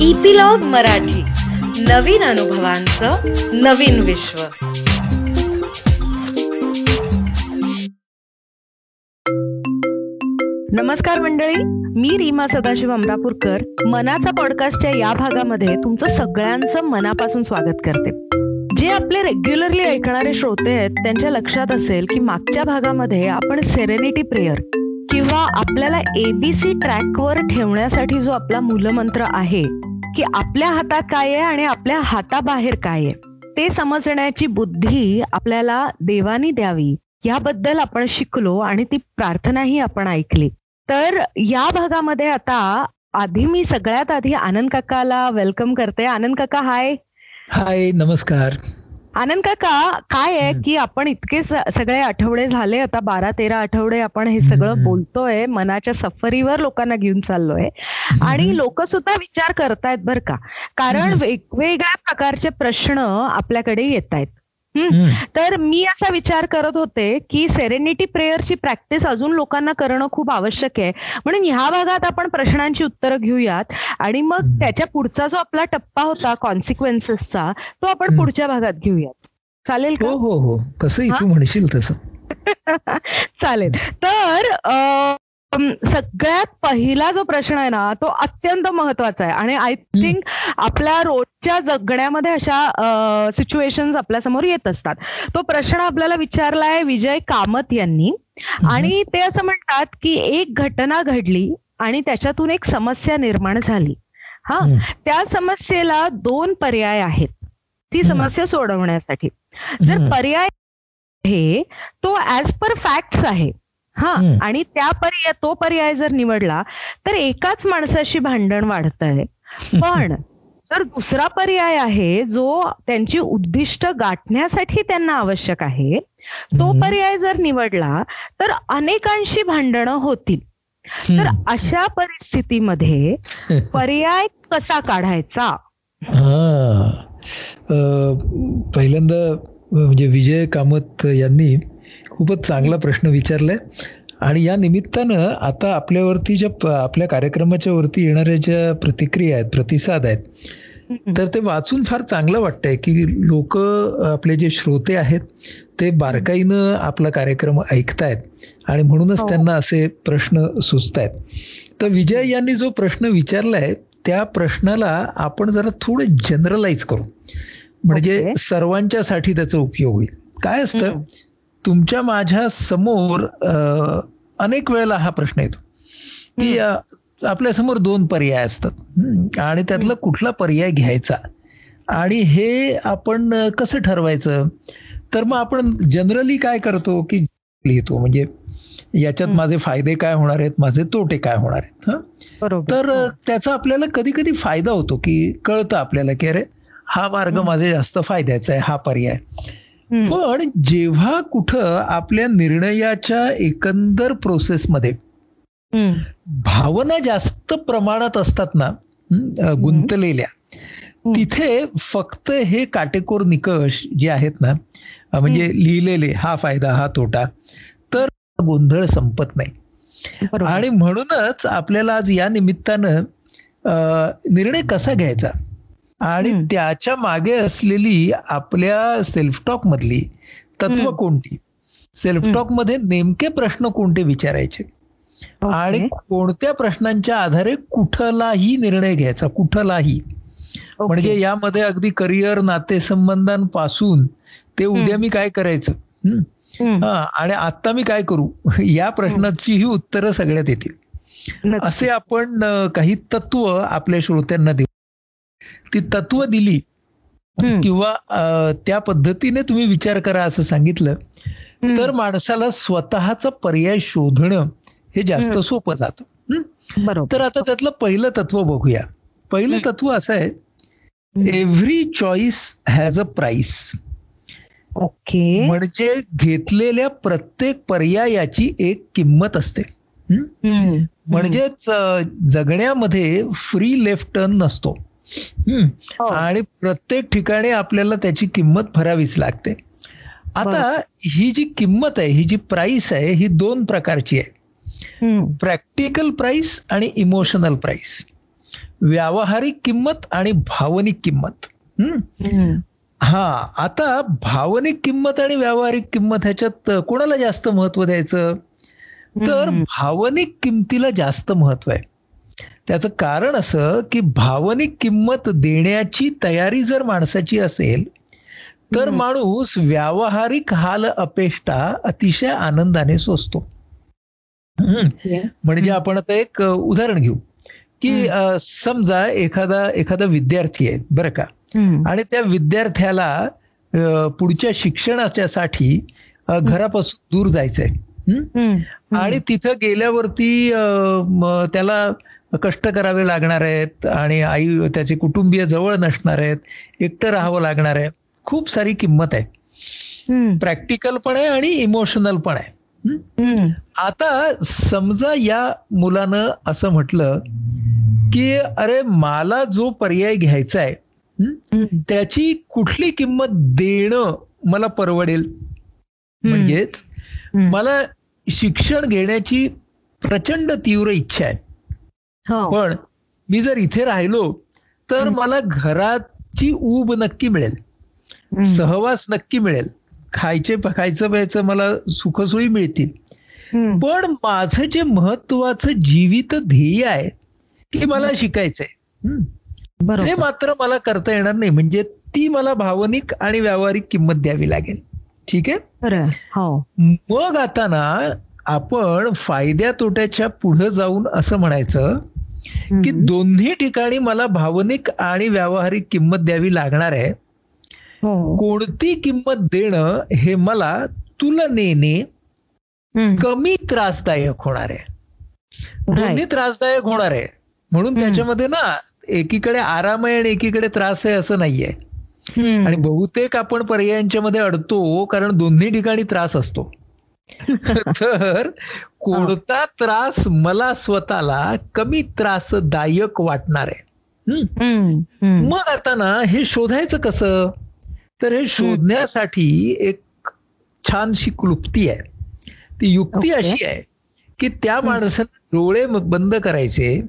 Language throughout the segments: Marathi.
इपिलॉग मराठी. नवीन अनुभवांचं नवीन विश्व. नमस्कार मंडळी मी रीमा सदाशिव अमरापूरकर. मनाचा पॉडकास्टच्या या भागामध्ये तुमचं सगळ्यांचं मनापासून स्वागत करते. जे आपले रेग्युलरली ऐकणारे श्रोते आहेत त्यांच्या लक्षात असेल की मागच्या भागामध्ये आपण सेरेनिटी प्रेयर आता आपल्याला एबीसी ट्रॅकवर ठेवण्यासाठी जो आपला मूलमंत्र आहे की आपल्या हातात काय आहे आणि आपल्या हाताबाहेर काय आहे ते समजण्याची बुद्धी आपल्याला देवानी द्यावी याबद्दल आपण शिकलो आणि ती प्रार्थनाही आपण ऐकली. तर या भागामध्ये आता आधी मी सगळ्यात आधी आनंद काकाला वेलकम करते. आनंद काका हाय हाय नमस्कार. आनंद काका काय आहे की आपण इतके सगळे आठवडे झाले आता बारा तेरा आठवडे आपण हे सगळं. बोलतोय मनाच्या सफरीवर लोकांना घेऊन चाललोय आणि लोक सुद्धा विचार करतायत बर का कारण. वेगवेगळ्या प्रकारचे प्रश्न आपल्याकडे येत आहेत. तर मी असा विचार करत होते की सेरेनिटी प्रेयरची प्रॅक्टिस अजून लोकांना करणं खूप आवश्यक आहे. म्हणून ह्या भागात आपण प्रश्नांची उत्तरं घेऊयात. आणि मग. त्याच्या पुढचा जो आपला टप्पा होता कॉन्सिक्वेन्सेसचा तो आपण. पुढच्या भागात घेऊयात. चालेल हो का हो. हो कसंही हा? तू म्हणशील तसं. चालेल. तर सगळ्यात पहिला जो प्रश्न आहे ना तो अत्यंत महत्त्वाचा आहे. आणि आय थिंक आपल्या रोजच्या जगण्यामध्ये अशा सिच्युएशन आपल्यासमोर येत असतात. तो प्रश्न आपल्याला विचारलाय विजय कामत यांनी. आणि ते असं म्हणतात की एक घटना घडली आणि त्याच्यातून एक समस्या निर्माण झाली. हा. त्या समस्येला दोन पर्याय आहेत. ती. समस्या सोडवण्यासाठी. जर. पर्याय आहे तो ऍज पर फॅक्ट्स आहे. हा. आणि त्या पर्याय तो पर्याय जर निवडला तर एकाच माणसाशी भांडण वाढत आहे पण जर दुसरा पर्याय आहे जो त्यांची उद्दिष्ट गाठण्यासाठी त्यांना आवश्यक आहे तो. पर्याय जर निवडला तर अनेकांशी भांडणं होतील तर. अशा परिस्थितीमध्ये पर्याय कसा काढायचा हा पहिल्यांदा म्हणजे विजय कामत यांनी खूपच चांगला प्रश्न विचारलाय आणि या निमित्तानं आता आपल्यावरती ज्या आपल्या कार्यक्रमाच्या वरती येणाऱ्या ज्या प्रतिक्रिया आहेत प्रतिसाद आहेत तर ते वाचून फार चांगलं वाटतंय की लोक आपले जे श्रोते आहेत ते बारकाईनं आपला कार्यक्रम ऐकतायत आणि म्हणूनच हो. त्यांना असे प्रश्न सुचतायत तर विजय यांनी जो प्रश्न विचारलाय त्या प्रश्नाला आपण जरा थोडं जनरलाइज करू म्हणजे. सर्वांच्यासाठी त्याचा उपयोग होईल काय असतं. तुमच्या माझ्यासमोर अनेक वेळेला हा प्रश्न येतो. की आपल्यासमोर दोन पर्याय असतात. आणि त्यातला कुठला पर्याय घ्यायचा? आणि हे आपण कसं ठरवायचं? तर मग आपण जनरली काय करतो की लिहितो? म्हणजे याच्यात. माझे फायदे काय होणार आहेत? माझे तोटे काय होणार आहेत? हं? तर अ, त्याचा आपल्याला कधी कधी फायदा होतो की कळतं आपल्याला की अरे हा मार्ग. माझे जास्त फायद्याचा आहे हा पर्याय. पण जेव्हा कुठं आपल्या निर्णयाच्या एकंदर प्रोसेसमध्ये. भावना जास्त प्रमाणात असतात ना गुंतलेल्या तिथे फक्त हे काटेकोर निकष जे आहेत ना म्हणजे लिहिलेले हा फायदा हा तोटा तर गोंधळ संपत नाही. आणि म्हणूनच आपल्याला आज या निमित्तानं निर्णय कसा घ्यायचा? आणि. त्याच्यामागे असलेली आपल्या सेल्फ टॉक मधली तत्व. कोणती सेल्फ टॉकमध्ये नेमके प्रश्न कोणते विचारायचे. आणि कोणत्या प्रश्नांच्या आधारे कुठलाही निर्णय घ्यायचा कुठलाही. म्हणजे यामध्ये अगदी करिअर नातेसंबंधांपासून ते उद्या. मी काय करायचं? हम्म. आणि आता मी काय करू या प्रश्नाची ही उत्तरं सगळ्यात येतील. असे आपण काही तत्व आपल्या श्रोत्यांना देऊ ती तत्व दिली. किंवा त्या पद्धतीने तुम्ही विचार करा असं सांगितलं. तर माणसाला स्वतःचा पर्याय शोधणं हे जास्त. सोपं जातं तर आता त्यातलं पहिलं तत्व बघूया पहिलं. तत्व असं आहे. Every choice has a price okay म्हणजे घेतलेल्या प्रत्येक पर्यायाची एक किंमत असते. म्हणजेच जगण्यामध्ये फ्री लेफ्ट टर्न नसतो. आणि प्रत्येक ठिकाणी आपल्याला त्याची किंमत भरावीच लागते. आता ही जी किंमत आहे ही जी प्राइस आहे ही दोन प्रकारची आहे. प्रॅक्टिकल प्राइस आणि इमोशनल प्राइस व्यावहारिक किंमत आणि भावनिक किंमत. हा आता भावनिक किंमत आणि व्यावहारिक किंमत ह्याच्यात कोणाला जास्त महत्त्व द्यायचं? तर भावनिक किंमतीला जास्त महत्त्व आहे. त्याचं कारण असं की भावनिक किंमत देण्याची तयारी जर माणसाची असेल तर. माणूस व्यावहारिक हाल अपेष्टा अतिशय आनंदाने सोसतो. म्हणजे. आपण आता एक उदाहरण घेऊ की समजा एखादा एखादा विद्यार्थी आहे बरं का आणि त्या विद्यार्थ्याला पुढच्या शिक्षणाच्यासाठी घरापासून दूर जायचंय? आणि तिथं गेल्यावरती त्याला कष्ट करावे लागणार आहेत आणि आई त्याचे कुटुंबीय जवळ नसणार आहेत. एकटं राहावं लागणार आहे. खूप सारी किंमत आहे. प्रॅक्टिकल पण आहे आणि इमोशनल पण आहे? आता समजा या मुलानं असं म्हटलं की अरे मला जो पर्याय घ्यायचा आहे? त्याची कुठली किंमत देणं मला परवडेल. म्हणजेच मला शिक्षण घेण्याची प्रचंड तीव्र इच्छा आहे. हो. पण मी जर इथे राहिलो तर मला घराची ऊब नक्की मिळेल. सहवास नक्की मिळेल. खायचे खायचं प्यायचं मला सुखसोयी मिळतील. पण माझं जे महत्वाचं जीवित ध्येय आहे की मला शिकायचंय. हं? हे मात्र मला करता येणार नाही. म्हणजे ती मला भावनिक आणि व्यावहारिक किंमत द्यावी लागेल. ठीक आहे हो मग आता ना आपण फायद्या तोट्याच्या पुढे जाऊन असं म्हणायचं की. दोन्ही ठिकाणी मला भावनिक आणि व्यावहारिक किंमत द्यावी लागणार आहे हो कोणती किंमत देणं हे मला तुलनेने. कमी त्रासदायक होणार आहे दोन्ही. त्रासदायक होणार आहे म्हणून. त्याच्यामध्ये ना एकीकडे आराम आहे आणि एकीकडे त्रास आहे असं नाहीये. आणि बहुतेक आपण पर्यायांच्या मध्ये अडतो कारण दोन्ही ठिकाणी त्रास असतो. तर कोणता त्रास मला स्वतःला कमी त्रासदायक वाटणार आहे. मग आता ना हे शोधायचं कसं? तर हे शोधण्यासाठी एक छानशी क्लुप्ती आहे. ती युक्ती. अशी आहे की त्या माणसाने डोळे बंद करायचे.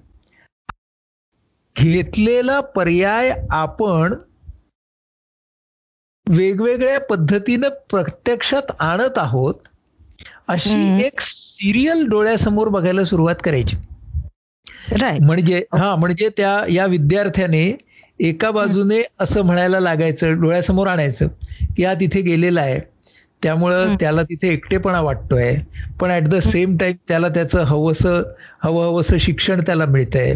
घेतलेला पर्याय आपण वेगवेगळ्या पद्धतीनं प्रत्यक्षात आणत आहोत अशी. एक सिरियल डोळ्यासमोर बघायला सुरुवात करायची Right. म्हणजे हा म्हणजे त्या या विद्यार्थ्याने एका बाजूने असं म्हणायला लागायचं डोळ्यासमोर आणायचं की हा तिथे गेलेला आहे त्यामुळं. त्याला तिथे एकटेपणा वाटतोय. पण ऍट द सेम टाइम त्याला त्याचं हवंसं हवं हवंसं शिक्षण त्याला मिळतंय.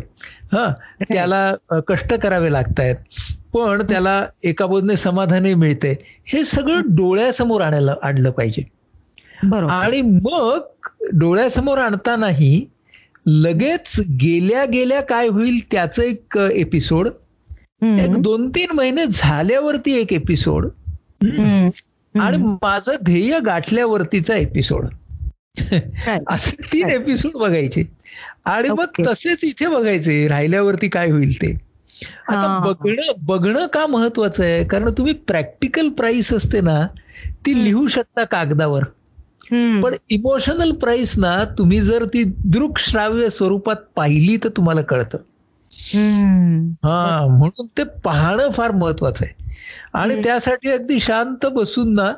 हा? त्याला कष्ट करावे लागतायत. पण त्याला एका बाजूने समाधानही मिळतंय. हे सगळं डोळ्यासमोर आणायला आणलं पाहिजे. आणि मग डोळ्यासमोर आणतानाही लगेच गेल्या गेल्या काय होईल त्याचं एक एपिसोड. एक दोन तीन महिने झाल्यावरती एक एपिसोड. आणि. माझं ध्येय गाठल्यावरतीचा एपिसोड. असे तीन एपिसोड बघायचे आणि मग. तसेच इथे बघायचे राहिल्यावरती काय होईल ते आता. बघणं बघणं का महत्वाचं आहे कारण तुम्ही प्रॅक्टिकल प्राइस असते ना ती लिहू शकता कागदावर. पण इमोशनल प्राइस ना तुम्ही जर ती दृकश्राव्य स्वरूपात पाहिली तर तुम्हाला कळतं. हा म्हणून ते पाहणं फार महत्वाचं आहे आणि. त्यासाठी अगदी शांत बसून ना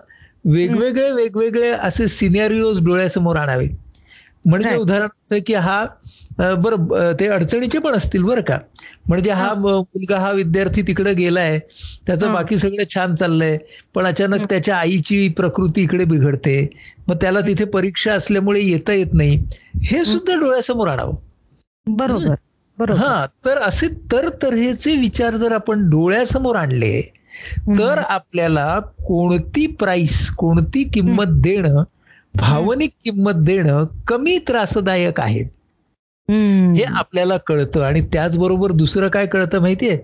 वेगवेगळे वेगवेगळे असे सिनेरिओज डोळ्यासमोर आणावे म्हणजे. उदाहरण की हा बरं ते अडचणीचे पण असतील बरं का म्हणजे हा मुलगा हा विद्यार्थी तिकडे गेलाय त्याचं. बाकी सगळं छान चाललंय पण अचानक. त्याच्या आईची प्रकृती इकडे बिघडते मग त्याला तिथे परीक्षा असल्यामुळे येता येत नाही हे सुद्धा डोळ्यासमोर आणावं बरोबर हा तर असे तर तऱ्हेचे विचार जर आपण डोळ्यासमोर आणले. तर आपल्याला कोणती प्राइस कोणती किंमत देणं भावनिक किंमत देणं कमी त्रासदायक आहे. हे आपल्याला कळतं आणि त्याचबरोबर दुसरं काय कळतं माहितीये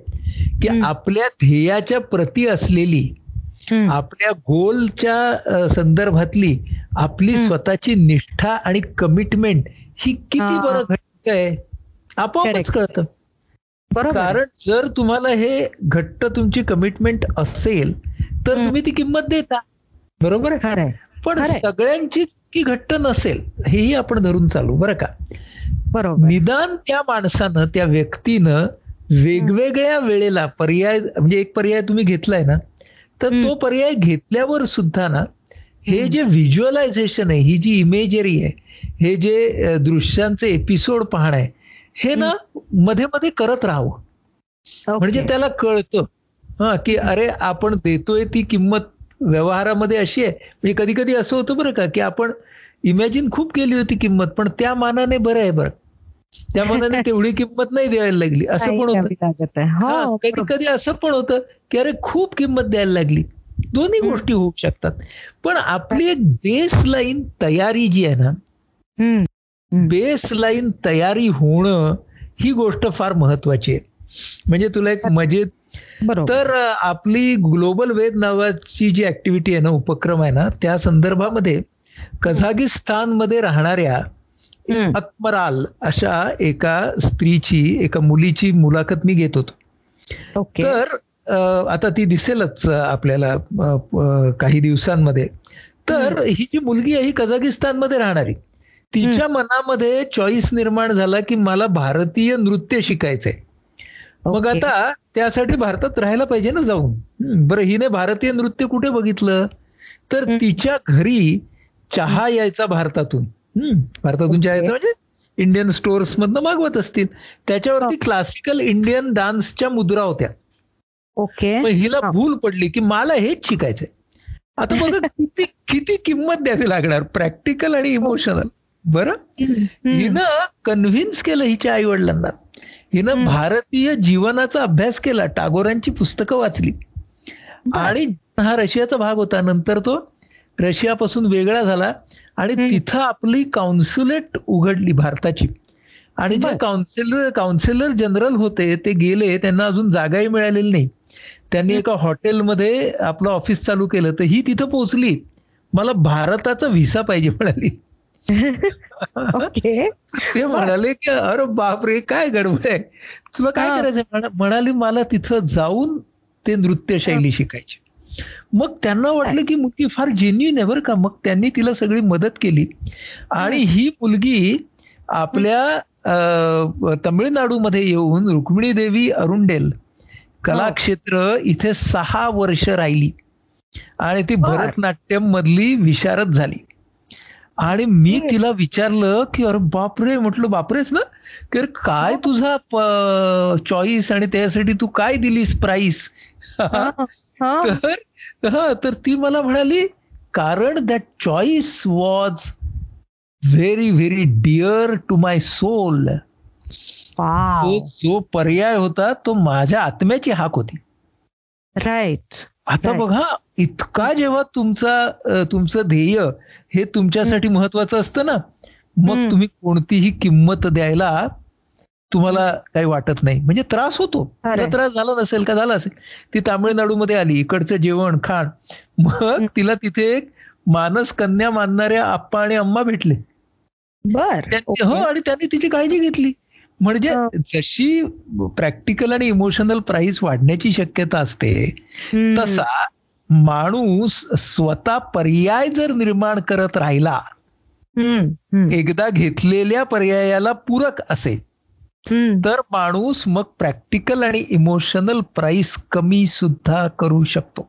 की. आपल्या ध्येयाच्या प्रती असलेली. आपल्या गोलच्या संदर्भातली आपली. स्वतःची निष्ठा आणि कमिटमेंट ही किती. बरं घट्ट आहे आपोआपच. कळतं कारण जर तुम्हाला हे घट्ट तुमची कमिटमेंट असेल तर. तुम्ही ती किंमत देता. बरोबर? आहे पण. सगळ्यांची की घट्ट नसेल हेही आपण धरून चालू बरं का? बरोबर. निदान त्या माणसानं त्या व्यक्तीनं वेगवेगळ्या वेळेला पर्याय म्हणजे एक पर्याय तुम्ही घेतलाय ना तर तो पर्याय घेतल्यावर सुद्धा ना हे जे व्हिज्युअलायझेशन आहे ही जी इमेजरी आहे हे जे दृश्यांचे एपिसोड पाहणं आहे हे ना मध्ये मध्ये करत राहावं. म्हणजे त्याला कळतं. हा की अरे आपण देतोय ती किंमत व्यवहारामध्ये अशी आहे. म्हणजे कधी कधी असं होतं बरं का की आपण इमॅजिन खूप केली होती किंमत पण त्या मानाने बरं आहे बरं. त्या मानाने तेवढी किंमत नाही द्यायला लागली. असं पण होतं. हा, कधी कधी असं पण होतं की अरे खूप किंमत द्यायला लागली. दोन्ही. गोष्टी होऊ शकतात. पण आपली एक बेस लाईन तयारी जी आहे ना बेस लाईन तयारी होणं ही गोष्ट फार महत्वाची आहे. म्हणजे तुला एक मजेत तर आपली ग्लोबल वेद नावाची जी ऍक्टिव्हिटी आहे ना उपक्रम आहे ना त्या संदर्भामध्ये कझागिस्तानमध्ये राहणाऱ्या हम्म. अकमराल अशा एका स्त्रीची एका मुलीची मुलाखत मी घेत होतो. तर आता ती दिसेलच आपल्याला काही दिवसांमध्ये. तर ही जी मुलगी आहे ही कझागिस्तानमध्ये राहणारी. तिच्या मनामध्ये चॉईस निर्माण झाला की मला भारतीय नृत्य शिकायचंय. मग. आता त्यासाठी भारतात राहायला पाहिजे ना जाऊन. बरं हिने भारतीय नृत्य कुठे बघितलं? तर. तिच्या घरी चहा यायचा भारतातून. भारतातून चहा. यायचा म्हणजे इंडियन स्टोअर्स मधनं मागवत असतील. त्याच्यावरती. क्लासिकल इंडियन डान्सच्या मुद्रा होत्या. ओके. मग हिला. भूल पडली की मला हेच शिकायचंय. आता बघा किती किती किंमत द्यावी लागणार? प्रॅक्टिकल आणि इमोशनल बरं. हिनं कन्व्हिन्स केलं हिच्या आई वडिलांना हिनं. भारतीय जीवनाचा अभ्यास केला टागोरांची पुस्तकं वाचली. आणि हा रशियाचा भाग होता. नंतर तो रशियापासून वेगळा झाला आणि. तिथं आपली काउन्सिलेट उघडली भारताची. आणि जे. काउन्सिलर काउन्सिलर जनरल होते ते गेले त्यांना अजून जागाही मिळालेली नाही. त्यांनी एका हॉटेलमध्ये आपलं ऑफिस चालू केलं तर ही तिथं पोहोचली. मला भारताचा व्हिसा पाहिजे म्हणाली. ओके. ते म्हणाले की अरे बापरे काय गडबड आहे? तुला काय. करायचं म्हणा- म्हणाली मला तिथं जाऊन ते नृत्य शैली शिकायची. मग त्यांना वाटलं की मुलगी फार जेन्युन आहे बरं का. मग त्यांनी तिला सगळी मदत केली. आणि ही. मुलगी आपल्या अं, तमिळनाडूमध्ये येऊन रुक्मिणी देवी अरुंडेल कलाक्षेत्र इथे सहा वर्ष राहिली. आणि ती. भरतनाट्यम मधली विशारद झाली. आणि मी. तिला विचारलं की अरे बापरे म्हटलं बापरेच ना की काय तुझा चॉईस आणि त्यासाठी तू काय दिलीस प्राईस हा, हा. तर हा तर ती मला म्हणाली कारण that choice was very very dear to my soul. तो जो पर्याय होता तो माझ्या आत्म्याची हाक होती राईट आता. बघा इतका जेव्हा तुमचा तुमचं ध्येय हे तुमच्यासाठी महत्वाचं असतं ना मग. तुम्ही कोणतीही किंमत द्यायला तुम्हाला काही वाटत नाही. म्हणजे त्रास होतो. त्रास झाला नसेल का झाला असेल. ती तामिळनाडूमध्ये आली इकडचं जेवण खाण. मग. तिला तिथे एक मानस कन्या मानणाऱ्या आप्पा आणि अम्मा भेटले. बर. हो आणि त्यांनी तिची काळजी घेतली. म्हणजे. जशी प्रॅक्टिकल आणि इमोशनल प्राइस वाढण्याची शक्यता असते. तसा माणूस स्वतः पर्याय जर निर्माण करत राहिला एकदा घेतलेल्या पर्यायाला पूरक असेल. तर माणूस मग प्रॅक्टिकल आणि इमोशनल प्राइस कमी सुद्धा करू शकतो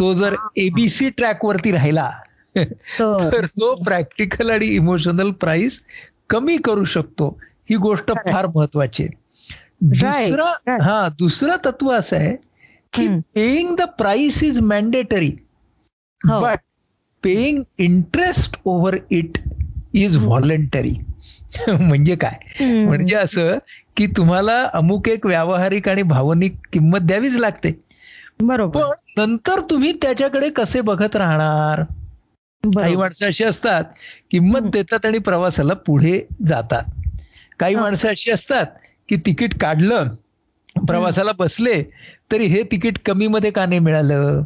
तो जर एबीसी ट्रॅक वरती राहिला तर तो प्रॅक्टिकल आणि इमोशनल प्राइस कमी करू शकतो ही गोष्ट. फार महत्वाची आहे दुसरं. हा दुसरं तत्व असं आहे की. Paying the price is mandatory. But paying interest over it is voluntary म्हणजे काय. म्हणजे असं की तुम्हाला अमुक एक व्यावहारिक आणि भावनिक किंमत द्यावीच लागते बरोबर पण नंतर तुम्ही त्याच्याकडे कसे बघत राहणार काही. माणसं अशी असतात किंमत. देतात आणि प्रवासाला पुढे जातात काही. माणसं अशी असतात की तिकीट काढलं प्रवासाला बसले तरी हे तिकीट कमी मध्ये का नाही मिळालं?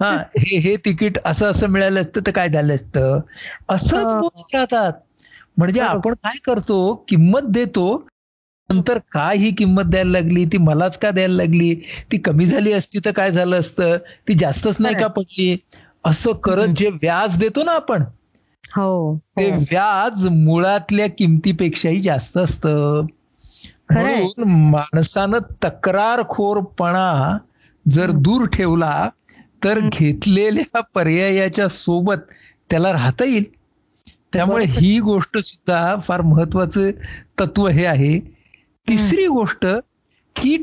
हा हे हे तिकीट असं असं मिळालं असतं तर काय झालं असतं? असंच. बोलत राहतात. म्हणजे. आपण काय करतो किंमत देतो नंतर काय ही किंमत द्यायला लागली ती मलाच का द्यायला लागली? ती कमी झाली असती तर काय झालं असतं? ती जास्तच नाही का पडली? असं करत जे व्याज देतो ना आपण हो ते हो. व्याज मुळातल्या किमतीपेक्षाही जास्त असतं. म्हणून माणसानं तक्रारखोरपणा जर दूर ठेवला तर घेतलेल्या पर्यायाच्या सोबत त्याला राहता येईल. त्यामुळे. ही गोष्ट सुद्धा फार महत्वाचं तत्व हे आहे. तिसरी गोष्ट की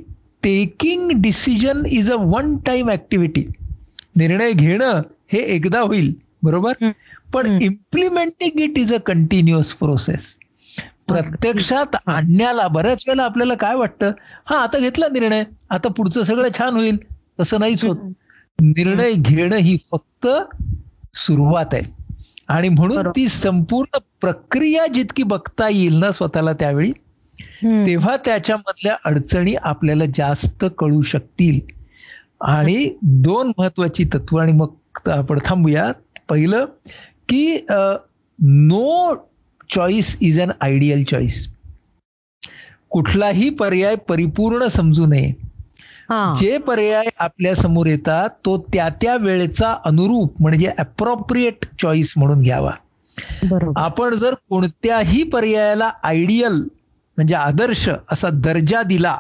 taking decision is a one time activity निर्णय घेणं हे एकदा होईल बरोबर. पण. Implementing it is a continuous process प्रत्यक्षात आणण्याला बऱ्याच वेळेला आपल्याला काय वाटतं? हा आता घेतला निर्णय. आता पुढचं सगळं छान होईल. तसं नाहीच होत. निर्णय घेणं ही फक्त सुरुवात आहे. आणि म्हणून. ती संपूर्ण प्रक्रिया जितकी बघता येईल ना स्वतःला त्यावेळी. तेव्हा त्याच्यामधल्या अडचणी आपल्याला जास्त कळू शकतील. आणि दोन महत्वाची तत्व आणि मग आपण थांबूया. पहिलं की no choice is an ideal choice कुठलाही पर्याय परिपूर्ण समजू नये. जे पर्याय आपल्यासमोर येतात तो त्या त्या वेळेचा अनुरूप म्हणजे अप्रोप्रिएट चॉईस म्हणून घ्यावा. आपण जर कोणत्याही पर्यायाला आयडियल म्हणजे आदर्श असा दर्जा दिला.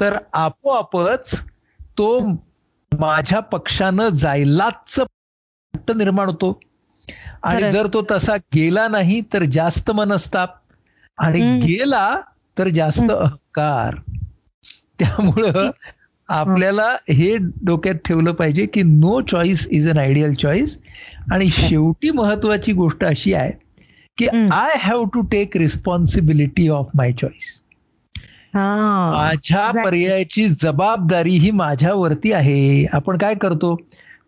तर आपोआपच तो माझ्या पक्षानं जायलाच निर्माण होतो. आणि. जर तो तसा गेला नाही तर जास्त मनस्ताप. आणि. गेला तर जास्त अहंकार. त्यामुळं आपल्याला हे डोक्यात ठेवलं पाहिजे की no choice is an ideal choice आणि शेवटी महत्वाची गोष्ट अशी आहे की. I have to take responsibility of my choice माझ्या. पर्यायाची जबाबदारी ही माझ्यावरती आहे. आपण काय करतो?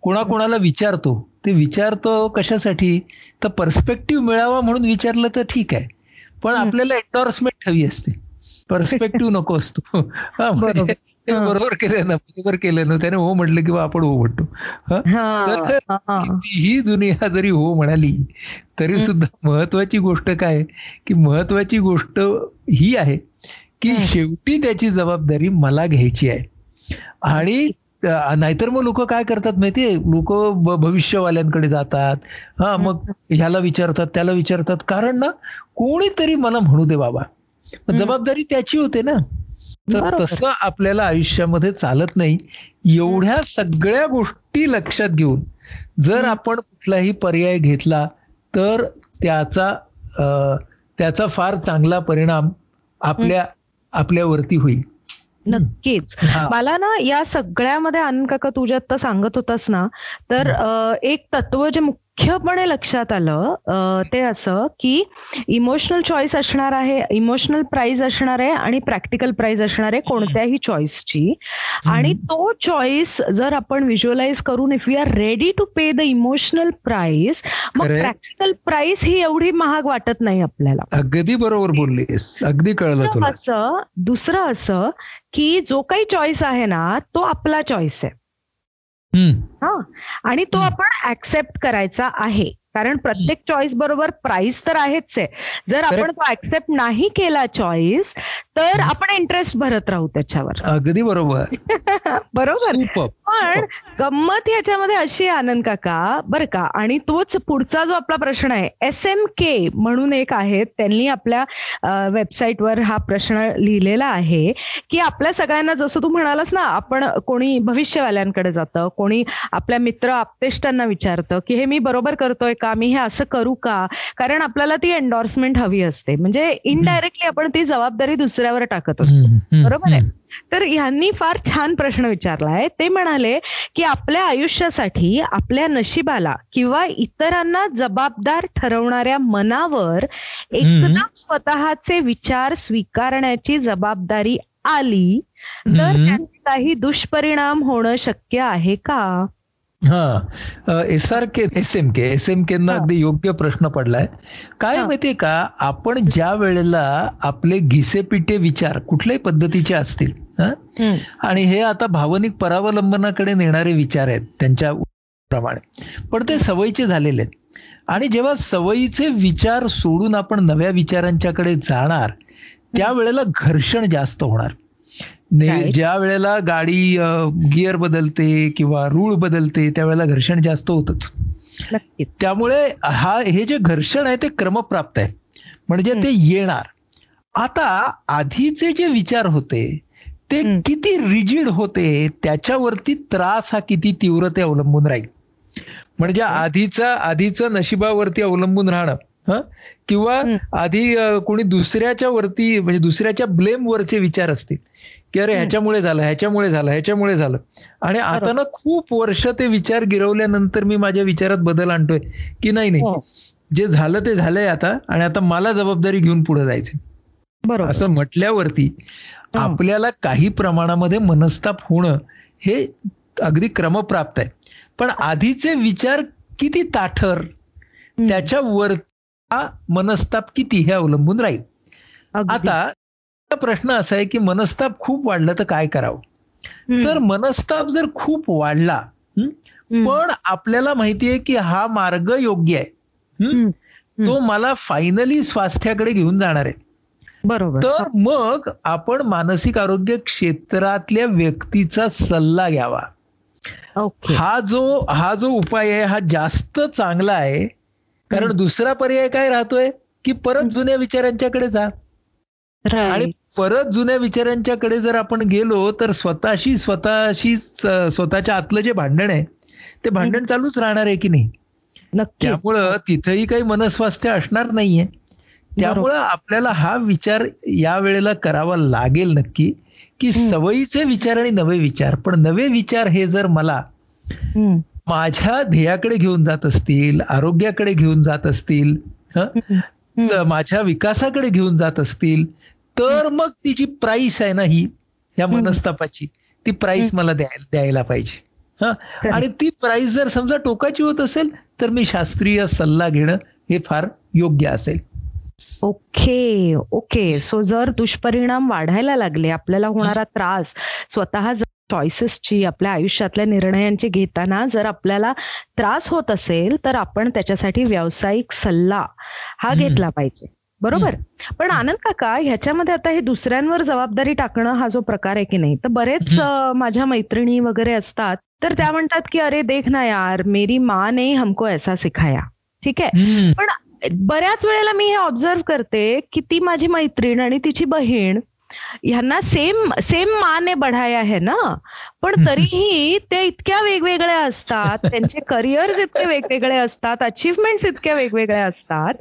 कोणाकोणाला विचारतो. ते विचारतो कशासाठी? तर पर्स्पेक्टिव्ह मिळावा म्हणून विचारलं तर ठीक आहे. पण. आपल्याला एन्डॉर्समेंट हवी असते. पर्स्पेक्टिव्ह नको असतो. म्हणजे बरोबर. केलं ना बरोबर केलं ना. त्याने हो म्हटलं किंवा आपण हो म्हणतो. हा? दुनिया जरी हो म्हणाली तरी. सुद्धा महत्वाची गोष्ट काय? की महत्वाची गोष्ट ही आहे की. शेवटी त्याची जबाबदारी मला घ्यायची आहे. आणि नाहीतर मग लोक काय करतात माहितीये लोक भविष्यवाल्यांकडे जातात. हा मग ह्याला विचारतात त्याला विचारतात. कारण ना कोणीतरी मला म्हणू दे बाबा. जबाबदारी त्याची होते ना. तर. तसं आपल्याला आयुष्यामध्ये चालत नाही. एवढ्या सगळ्या गोष्टी लक्षात घेऊन जर आपण कुठलाही पर्याय घेतला तर त्याचा त्याचा फार चांगला परिणाम आपल्या आपल्यावरती होईल. नक्कीच. मला ना या सगळ्यामध्ये आनंद काका तुझ्या आता सांगत होतास ना तर एक तत्व जे मुख्यपणे लक्षात आलं ते असं की इमोशनल चॉईस असणार आहे इमोशनल प्राइस असणार आहे आणि प्रॅक्टिकल प्राइस असणार आहे कोणत्याही चॉईसची आणि तो चॉईस जर आपण व्हिज्युअलाइज करून if you are ready to pay the emotional price मग. प्रॅक्टिकल प्राइस ही एवढी महाग वाटत नाही आपल्याला. अगदी बरोबर बोललीस. अगदी कळलं असं दुसरं असं की जो काही चॉईस आहे ना तो आपला चॉईस आहे. हा. आणि तो. आपण ऍक्सेप्ट करायचा आहे. कारण प्रत्येक चॉईस बरोबर प्राइस तर आहेच आहे. जर आपण. तो ऍक्सेप्ट नाही केला चॉईस तर आपण इंटरेस्ट भरत राहू त्याच्यावर. अगदी बरोबर. बरोबर. पण. गंमत ह्याच्यामध्ये अशी आहे, आनंद काका बर का? आणि तोच पुढचा जो आपला प्रश्न आहे एस एम के म्हणून एक आहेत त्यांनी आपल्या वेबसाईटवर हा प्रश्न लिहिलेला आहे की आपल्या सगळ्यांना जसं तू म्हणालास ना आपण कोणी भविष्यवाल्यांकडे जातं कोणी आपल्या मित्र आपतेष्टांना विचारतं की हे मी बरोबर करतोय का मी हे असं करू का? कारण आपल्याला ती एन्डॉर्समेंट हवी असते. म्हणजे इनडायरेक्टली आपण ती जबाबदारी दुसऱ्यावर टाकत असतो. बरोबर आहे. तर ह्यांनी फार छान प्रश्न विचारलाय. ते म्हणाले की आपल्या आयुष्यासाठी आपल्या नशिबाला किंवा इतरांना जबाबदार ठरवणाऱ्या मनावर एकदम स्वतःचे विचार स्वीकारण्याची जबाबदारी आली तर. त्याचे काही दुष्परिणाम होणं शक्य आहे का? हा S R K S M K S M K हा. अगदी योग्य प्रश्न पडलाय काय. माहितीये का आपण ज्या वेळेला आपले घिसेपिटे विचार कुठल्याही पद्धतीचे असतील? आणि हे आता भावनिक परावलंबनाकडे नेणारे विचार आहेत त्यांच्या प्रमाणे पण ते सवयीचे झालेले आहेत आणि जेव्हा सवयीचे विचार सोडून आपण नव्या विचारांच्याकडे जाणार त्यावेळेला घर्षण जास्त होणार. ज्या वेळेला गाडी गिअर बदलते किंवा रूळ बदलते त्यावेळेला घर्षण जास्त होतच. त्यामुळे हा हे जे घर्षण आहे ते क्रमप्राप्त आहे. म्हणजे ते येणार. आता आधीचे जे विचार होते ते. किती रिजिड होते त्याच्यावरती त्रास हा किती तीव्र ते अवलंबून राहील. म्हणजे आधीचा आधीचं नशिबावरती अवलंबून राहणं? किंवा. आधी कोणी दुसऱ्याच्या वरती म्हणजे दुसऱ्याच्या ब्लेम वरचे विचार असतील की अरे. ह्याच्यामुळे झालं ह्याच्यामुळे झालं ह्याच्यामुळे झालं आणि आता ना खूप वर्ष ते विचार गिरवल्यानंतर मी माझ्या विचारात बदल आणतोय की नाही नाही हो. जे झालं ते झालंय आता आणि आता मला जबाबदारी घेऊन पुढे जायचं बरोबर असं म्हटल्यावरती. आपल्याला काही प्रमाणामध्ये मनस्ताप होणं हे अगदी क्रमप्राप्त आहे पण आधीचे विचार किती ताठर. त्याच्यावर मनस्ताप किती हे अवलंबून राहील. आता प्रश्न असा आहे की मनस्ताप खूप वाढलं तर काय करावं. तर मनस्ताप जर खूप वाढला. पण आपल्याला माहितीये की हा मार्ग योग्य आहे. तो मला फायनली स्वास्थ्याकडे घेऊन जाणार आहे बरोबर तर मग आपण मानसिक आरोग्य क्षेत्रातल्या व्यक्तीचा सल्ला घ्यावा हा जो हा जो उपाय आहे हा जास्त चांगला आहे कारण दुसरा पर्याय काय राहतोय? की परत जुन्या विचारांच्याकडे जा. आणि परत जुन्या विचारांच्याकडे जर आपण गेलो तर स्वतःशी स्वतःशी स्वतःच्या आतलं जे भांडण आहे ते भांडण चालूच राहणार आहे की नाही? नक्की त्यामुळं तिथेही काही मनस्वास्थ्य असणार नाहीये. त्यामुळं आपल्याला हा विचार या वेळेला करावा लागेल नक्की की. सवयीचे विचार आणि नवे विचार. पण नवे विचार हे जर मला. माझ्या ध्येयाकडे घेऊन जात असतील आरोग्याकडे घेऊन जात असतील माझ्या विकासाकडे घेऊन जात असतील तर मग तिची प्राईस आहे ना ही या. मनस्तापाची ती प्राईस मला द्यायला पाहिजे हा? आणि ती प्राईस जर समजा टोकाची होत असेल तर मी शास्त्रीय सल्ला घेणं हे फार योग्य असेल. Okay okay. सो जर दुष्परिणाम वाढायला लागले आपल्याला होणारा त्रास स्वतः चॉईसेसची आपल्या आयुष्यातल्या निर्णयांची घेताना जर आपल्याला त्रास होत असेल तर आपण त्याच्यासाठी व्यावसायिक सल्ला हा. घेतला पाहिजे. बरोबर? पण आनंद काका ह्याच्यामध्ये आता हे दुसऱ्यांवर जबाबदारी टाकणं हा जो प्रकार आहे की नाही तर बरेच माझ्या मैत्रिणी वगैरे असतात तर त्या म्हणतात की अरे देख ना यार मेरी माँ ने हमको ऐसा सिखाया. ठीक आहे. पण बऱ्याच वेळेला मी हे ऑब्झर्व करते की ती माझी मैत्रीण आणि तिची बहीण ह्यांना सेम सेम माने बढाया आहे ना. पण तरीही ते इतक्या वेगवेगळ्या असतात. त्यांचे करिअर्स इतके वेगवेगळे असतात. अचिव्हमेंट्स इतक्या वेगवेगळ्या असतात.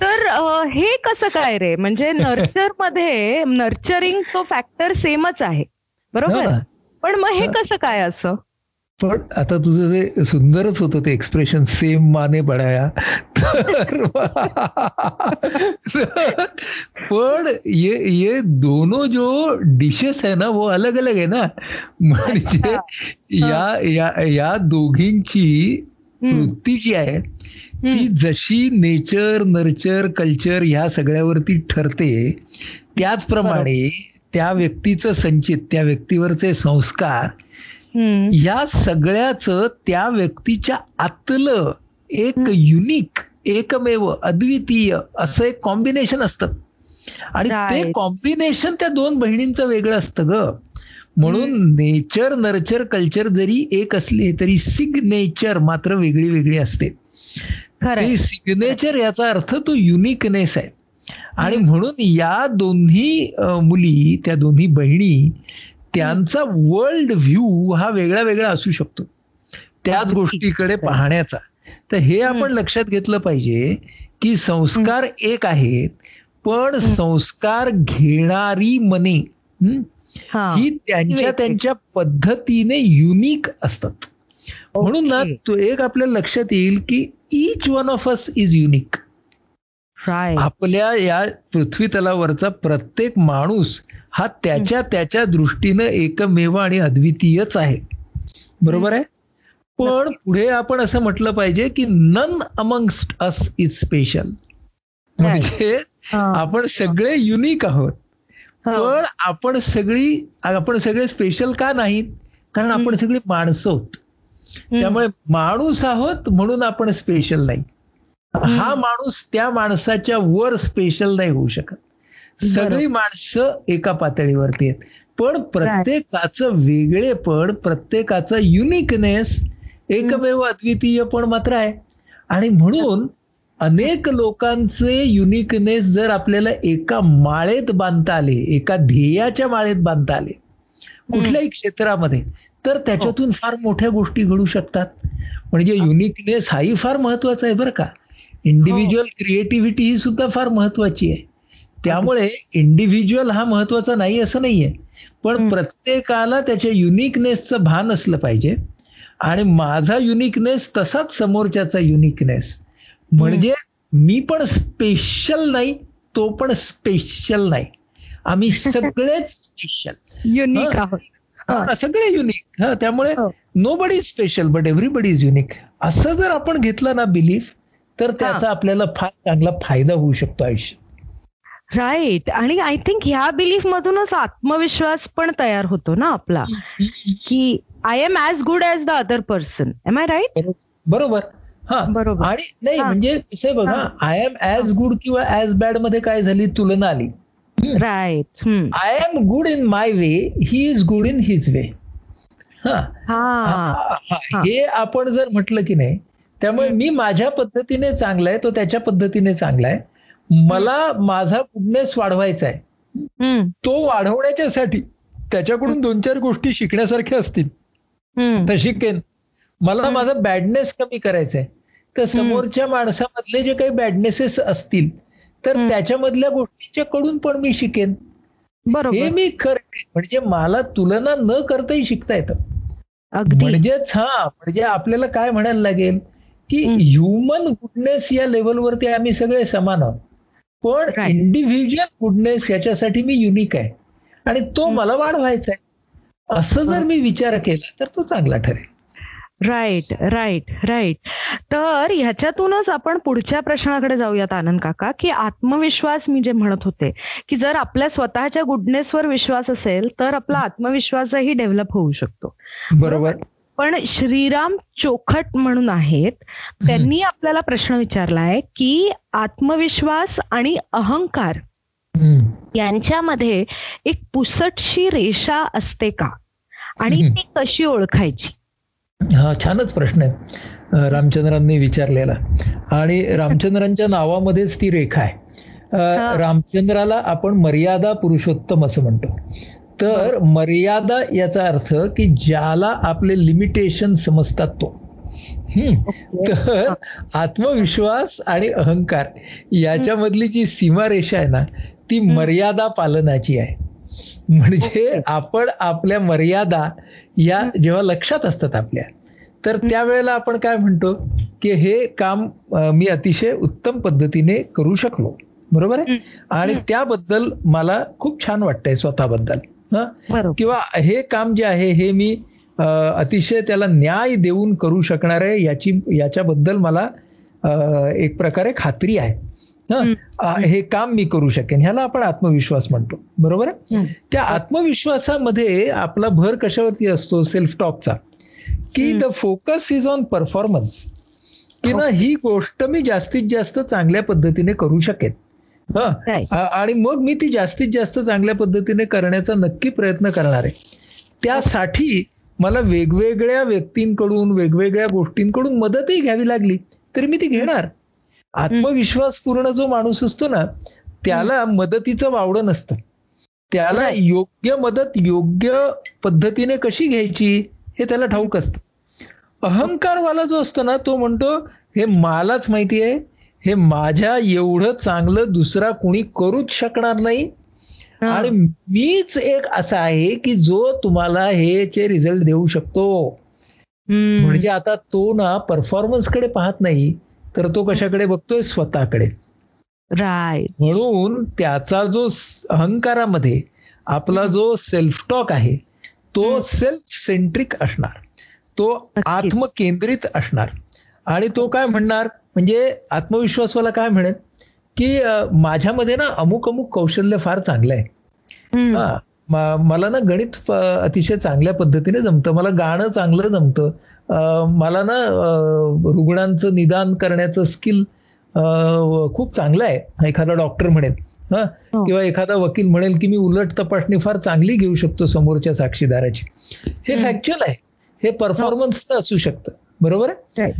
तर हे कसं काय रे? म्हणजे नर्चरमध्ये नर्चरिंग तो फॅक्टर सेमच आहे. हो बरोबर ना. पण मग हे. कसं काय असं? पण आता तुझं ते सुंदरच होतं ते एक्सप्रेशन सेम माने बढाया तर पण ये ये दोनों जो डिशेस है ना वो अलग अलग है ना. म्हणजे या या या दोघींची. वृत्ती जी आहे ती जशी नेचर नर्चर कल्चर ह्या सगळ्यावरती ठरते त्याचप्रमाणे त्या व्यक्तीचं संचित त्या व्यक्तीवरचे संस्कार. या सगळ्याच त्या व्यक्तीच्या आतलं एक युनिक एकमेव अद्वितीय असं एक कॉम्बिनेशन असतं. आणि ते. कॉम्बिनेशन त्या दोन बहिणींचं वेगळं असतं ग. म्हणून नेचर नर्चर कल्चर जरी एक असले तरी सिग्नेचर मात्र वेगळी वेगळी असते. ते सिग्नेचर याचा अर्थ तो युनिकनेस आहे. आणि म्हणून या दोन्ही मुली त्या दोन्ही बहिणी त्यांचा वर्ल्ड व्ह्यू हा वेगळा वेगळा असू शकतो त्याच. गोष्टीकडे पाहण्याचा तर हे आपण लक्षात घेतलं पाहिजे की संस्कार एक आहेत पण संस्कार घेणारी मने हं, हा ही त्यांच्या. त्यांच्या पद्धतीने युनिक असतात म्हणून ना. तो एक आपल्या लक्षात येईल की each one of us is unique. आपल्या या पृथ्वी तलावरचा प्रत्येक माणूस हा त्याच्या त्याच्या दृष्टीनं एकमेव आणि अद्वितीयच आहे. बरोबर आहे? पण पुढे आपण असं म्हटलं पाहिजे की none amongst us is special म्हणजे. आपण सगळे युनिक आहोत. हो. पण आपण सगळी आपण सगळे स्पेशल का नाहीत? कारण आपण सगळी माणसं आहोत. त्यामुळे माणूस आहोत म्हणून आपण स्पेशल नाही. हा माणूस त्या माणसाच्या वर स्पेशल नाही होऊ शकत. सगळी माणसं एका पातळीवरती आहेत. पण प्रत्येकाचं वेगळेपण प्रत्येकाचं युनिकनेस एकमेव अद्वितीय पण मात्र आहे. आणि म्हणून अनेक लोकांचे युनिकनेस जर आपल्याला एका माळेत बांधता आले एका ध्येयाच्या माळेत बांधता आले कुठल्याही क्षेत्रामध्ये तर त्याच्यातून फार मोठ्या गोष्टी घडू शकतात. म्हणजे युनिकनेस हाही फार महत्त्वाचा आहे बरं का. इंडिव्हिज्युअल क्रिएटिव्हिटी ही सुद्धा फार महत्वाची आहे. त्यामुळे इंडिव्हिज्युअल हा महत्त्वाचा नाही असं नाहीये. पण. प्रत्येकाला त्याच्या युनिकनेसचं भान असलं पाहिजे. आणि माझा युनिकनेस तसाच समोरच्याचा युनिकनेस म्हणजे मी पण स्पेशल नाही तो पण स्पेशल नाही. आम्ही सगळेच स्पेशल युनिक हा. आहोत. हा. सगळे युनिक हा त्यामुळे हो. Nobody special but everybody is unique असं जर आपण घेतलं ना बिलीफ तर त्याचा आपल्याला फार चांगला फायदा होऊ शकतो आयुष्यात. राईट आणि आय थिंक ह्या बिलीफ मधूनच आत्मविश्वास पण तयार होतो ना आपला. की I am as good as the other person am I right बरोबर. हा. बरोबर. आणि नाही. म्हणजे कसं बघा आय एम ॲज गुड किंवा ॲज बॅडमध्ये काय झाली? तुलना आली. Right I am good in my way he is good in his way हा, हे आपण जर म्हटलं की नाही त्यामुळे मी माझ्या पद्धतीने चांगला आहे तो त्याच्या पद्धतीने चांगला आहे मला माझा गुडनेस वाढवायचा आहे तो वाढवण्याच्यासाठी त्याच्याकडून दोन चार गोष्टी शिकण्यासारख्या असतील. तर शिकेन मला माझा बॅडनेस कमी करायचा आहे तर समोरच्या माणसामधले जे काही बॅडनेसेस असतील तर. त्याच्यामधल्या गोष्टींच्या कडून पण मी शिकेन. हे मी करेन म्हणजे मला तुलना न करताही शिकता येतं. म्हणजेच हा म्हणजे आपल्याला काय म्हणायला लागेल? की. ह्युमन गुडनेस या लेवलवरती आम्ही सगळे समान आहोत. पण. इंडिव्हिज्युअल गुडनेस याच्यासाठी मी युनिक आहे. आणि तो. मला वाढवायचा आहे. असं जर मी विचार केला तर तो चांगला ठरेल. राईट राईट राईट तर ह्याच्यातूनच आपण पुढच्या प्रश्नाकडे जाऊयात आनंद काका की आत्मविश्वास मी जे म्हणत होते की जर आपल्या स्वतःच्या गुडनेसवर विश्वास असेल तर आपला आत्मविश्वासही डेव्हलप होऊ शकतो. बरोबर? पण श्रीराम चोखट म्हणून आहेत त्यांनी आपल्याला प्रश्न विचारलाय की आत्मविश्वास आणि अहंकार. यांच्यामध्ये एक पुसटशी रेषा असते का? आणि. ती कशी ओळखायची? हा छानच प्रश्न आहे. रामचंद्रांनी विचारलेला. आणि रामचंद्रांच्या नावामध्येच ती रेखा आहे. रामचंद्राला आपण मर्यादा पुरुषोत्तम असं म्हणतो. तर मर्यादा याचा अर्थ की ज्याला आपले लिमिटेशन समजतात तो. तर आत्मविश्वास आणि अहंकार याच्यामधली जी सीमारेषा आहे ना ती मर्यादा पालनाची आहे. म्हणजे आपण आपल्या मर्यादा या जेव्हा लक्षात असतात आपल्या तर त्यावेळेला आपण काय म्हणतो की हे काम मी अतिशय उत्तम पद्धतीने करू शकलो. बरोबर आहे? आणि त्याबद्दल मला खूप छान वाटतंय स्वतःबद्दल. किंवा हे काम जे आहे हे मी अतिशय त्याला न्याय देऊन करू शकणार आहे याची याच्याबद्दल मला एक प्रकारे खात्री आहे. हं? हे काम मी करू शकेन. ह्याला आपण आत्मविश्वास म्हणतो. बरोबर आहे? हं. त्या आत्मविश्वासामध्ये आपला भर कशावरती असतो? सेल्फ टॉकचा की the focus is on performance की ना ही. गोष्ट मी जास्तीत जास्त चांगल्या पद्धतीने करू शकेन. हं? आणि मग मी ती जास्तीत जास्त चांगल्या पद्धतीने करण्याचा नक्की प्रयत्न करणार आहे. त्यासाठी मला वेगवेगळ्या व्यक्तींकडून वेगवेगळ्या गोष्टींकडून मदतही घ्यावी लागली. तरी मी ती घेणार. आत्मविश्वास पूर्ण जो माणूस असतो ना त्याला मदतीचं वावडं नसतं. त्याला. योग्य मदत योग्य पद्धतीने कशी घ्यायची हे त्याला ठाऊक असतं. अहंकारवाला जो असतो ना तो म्हणतो हे मलाच माहिती आहे हे माझ्या एवढं चांगलं दुसरा कुणी करूच शकणार नाही. हा. आणि मीच एक असा आहे की जो तुम्हाला हेचे रिझल्ट देऊ शकतो. म्हणजे आता तो ना परफॉर्मन्सकडे पाहत नाही तर तो कशाकडे बघतोय? स्वतःकडे. राईट म्हणून त्याचा जो अहंकारामध्ये आपला जो सेल्फ टॉक आहे तो सेल्फ सेंट्रिक असणार. तो. आत्मकेंद्रित असणार. आणि तो काय म्हणणार? म्हणजे आत्मविश्वासवाला काय म्हणेल की माझ्यामध्ये ना अमुक अमुक कौशल्य फार चांगलं आहे. हा मला ना गणित अतिशय चांगल्या पद्धतीने जमतं. मला गाणं चांगलं जमतं. मला ना रुग्णांचं निदान करण्याचं स्किल खूप चांगलं आहे. एखादा डॉक्टर म्हणेल हा हो. किंवा एखादा वकील म्हणेल की मी उलट तपासणी फार चांगली घेऊ शकतो समोरच्या साक्षीदाराची. हे. फॅक्च्युअल आहे. हे परफॉर्मन्स असू शकतं. बरोबर आहे.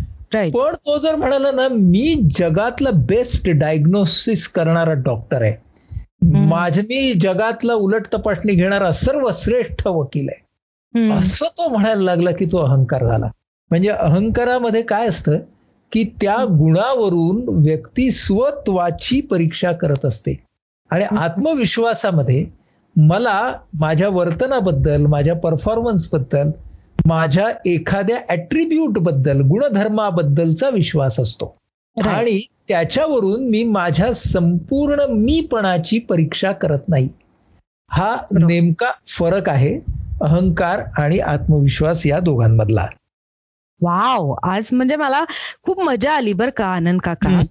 पण तो जर म्हणाला ना मी जगातलं बेस्ट डायग्नोसिस करणारा डॉक्टर आहे. माझ मी जगातला उलट तपासणी घेणारा सर्वश्रेष्ठ वकील आहे. असं तो म्हणायला लागला की तो अहंकार झाला. म्हणजे अहंकारामध्ये काय असतं की त्या गुणावरून व्यक्ती स्वत्वाची परीक्षा करत असते. आणि आत्मविश्वासामध्ये मला माझ्या वर्तनाबद्दल माझ्या परफॉर्मन्सबद्दल माझ्या एखाद्या ऍट्रिब्यूटबद्दल गुणधर्माबद्दलचा विश्वास असतो. आणि त्याच्यावरून मी माझ्या संपूर्ण मीपणाची परीक्षा करत नाही. हा नेमका फरक आहे अहंकार आणि आत्मविश्वास या दोघांमधला. वाव आज म्हणजे मला खूप मजा आली बर का आनंद काका.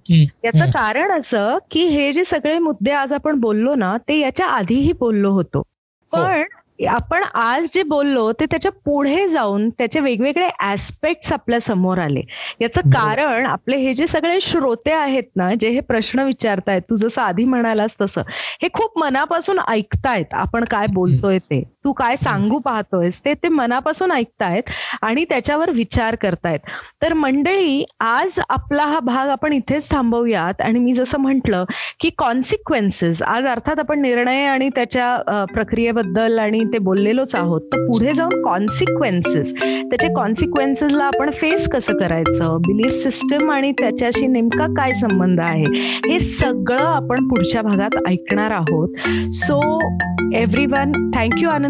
याचं कारण असं की हे जे सगळे मुद्दे आज आपण बोललो ना ते याच्या आधीही बोललो होतो. हो. पण आपण आज जे बोललो ते त्याच्या पुढे जाऊन त्याचे वेगवेगळे ऍस्पेक्ट आपल्यासमोर आले. याचं कारण आपले हे जे सगळे श्रोते आहेत ना जे हे प्रश्न विचारतायत तू जसं आधी म्हणालास तसं हे खूप मनापासून ऐकतायत आपण काय बोलतोय ते. तू काय सांगू पाहतोयस ते ते मनापासून ऐकतायत आणि त्याच्यावर विचार करतायत. तर मंडळी आज आपला हा भाग आपण इथेच थांबवूयात आणि मी जसं म्हटलं की कॉन्सिक्वेन्सेस आज अर्थात आपण निर्णय आणि त्याच्या प्रक्रियेबद्दल आणि ते बोललेलोच आहोत तर पुढे जाऊन कॉन्सिक्वेन्सेस त्याचे कॉन्सिक्वेन्सेसला आपण फेस कसं करायचं? बिलीफ सिस्टम आणि त्याच्याशी नेमका काय संबंध आहे? हे सगळं आपण पुढच्या भागात ऐकणार आहोत. So everyone thank you Anand.